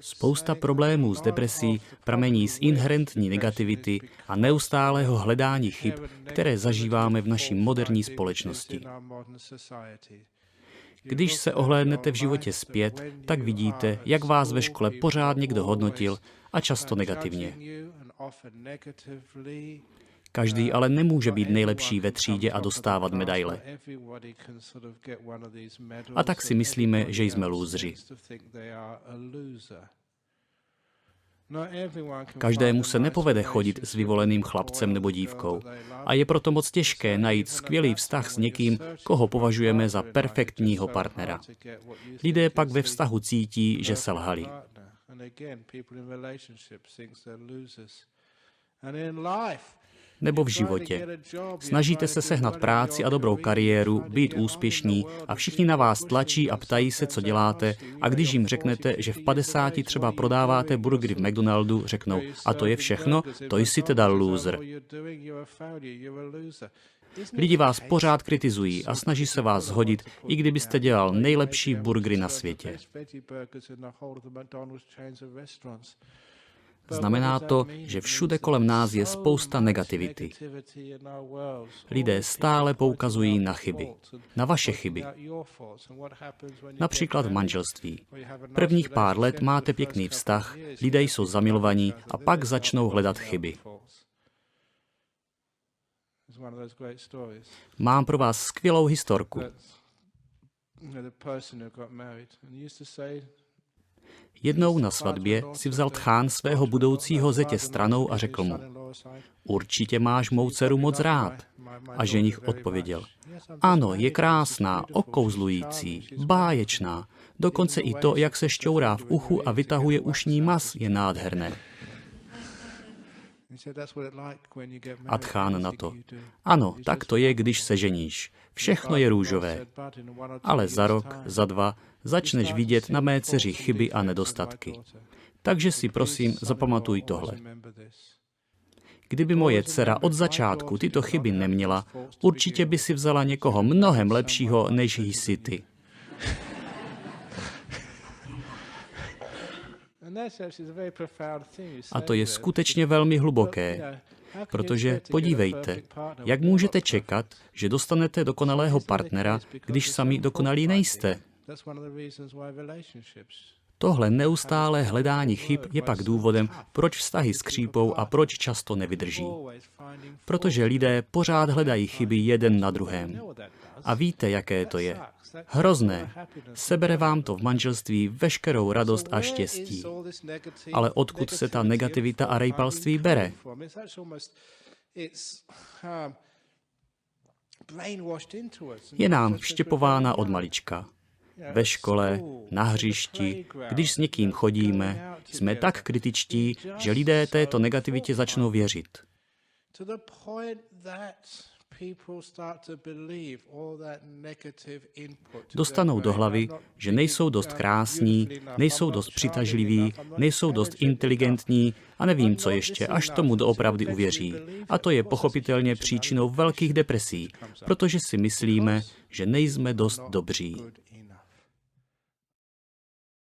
Spousta problémů s depresí pramení z inherentní negativity a neustálého hledání chyb, které zažíváme v naší moderní společnosti. Když se ohlédnete v životě zpět, tak vidíte, jak vás ve škole pořád někdo hodnotil a často negativně. Každý ale nemůže být nejlepší ve třídě a dostávat medaile. A tak si myslíme, že jsme lůzři. Každému se nepovede chodit s vyvoleným chlapcem nebo dívkou a je proto moc těžké najít skvělý vztah s někým, koho považujeme za perfektního partnera. Lidé pak ve vztahu cítí, že selhali. Nebo v životě. Snažíte se sehnat práci a dobrou kariéru, být úspěšní a všichni na vás tlačí a ptají se, co děláte a když jim řeknete, že v 50 třeba prodáváte burgery v McDonaldu, řeknou, a to je všechno, to jsi teda loser. Lidi vás pořád kritizují a snaží se vás zhodit, i kdybyste dělal nejlepší burgery na světě. Znamená to, že všude kolem nás je spousta negativity. Lidé stále poukazují na chyby, na vaše chyby. Například v manželství. Prvních pár let máte pěkný vztah, lidé jsou zamilovaní a pak začnou hledat chyby. Mám pro vás skvělou historku. Jednou na svatbě si vzal tchán svého budoucího zetě stranou a řekl mu, určitě máš mou dceru moc rád. A ženich odpověděl, ano, je krásná, okouzlující, báječná, dokonce i to, jak se šťourá v uchu a vytahuje ušní mas, je nádherné. A tchán na to. Ano, tak to je, když se ženíš. Všechno je růžové. Ale za rok, za dva začneš vidět na mé dceři chyby a nedostatky. Takže si prosím zapamatuj tohle. Kdyby moje dcera od začátku tyto chyby neměla, určitě by si vzala někoho mnohem lepšího, než jsi ty. A to je skutečně velmi hluboké, protože podívejte, jak můžete čekat, že dostanete dokonalého partnera, když sami dokonalí nejste. Tohle neustále hledání chyb je pak důvodem, proč vztahy skřípou a proč často nevydrží. Protože lidé pořád hledají chyby jeden na druhém. A víte, jaké to je. Hrozné. Sebere vám to v manželství veškerou radost a štěstí. Ale odkud se ta negativita a rejpalství bere? Je nám vštěpována od malička. Ve škole, na hřišti, když s někým chodíme, jsme tak kritičtí, že lidé této negativitě začnou věřit. Dostanou do hlavy, že nejsou dost krásní, nejsou dost přitažliví, nejsou dost inteligentní a nevím co ještě, až tomu doopravdy uvěří. A to je pochopitelně příčinou velkých depresí, protože si myslíme, že nejsme dost dobří.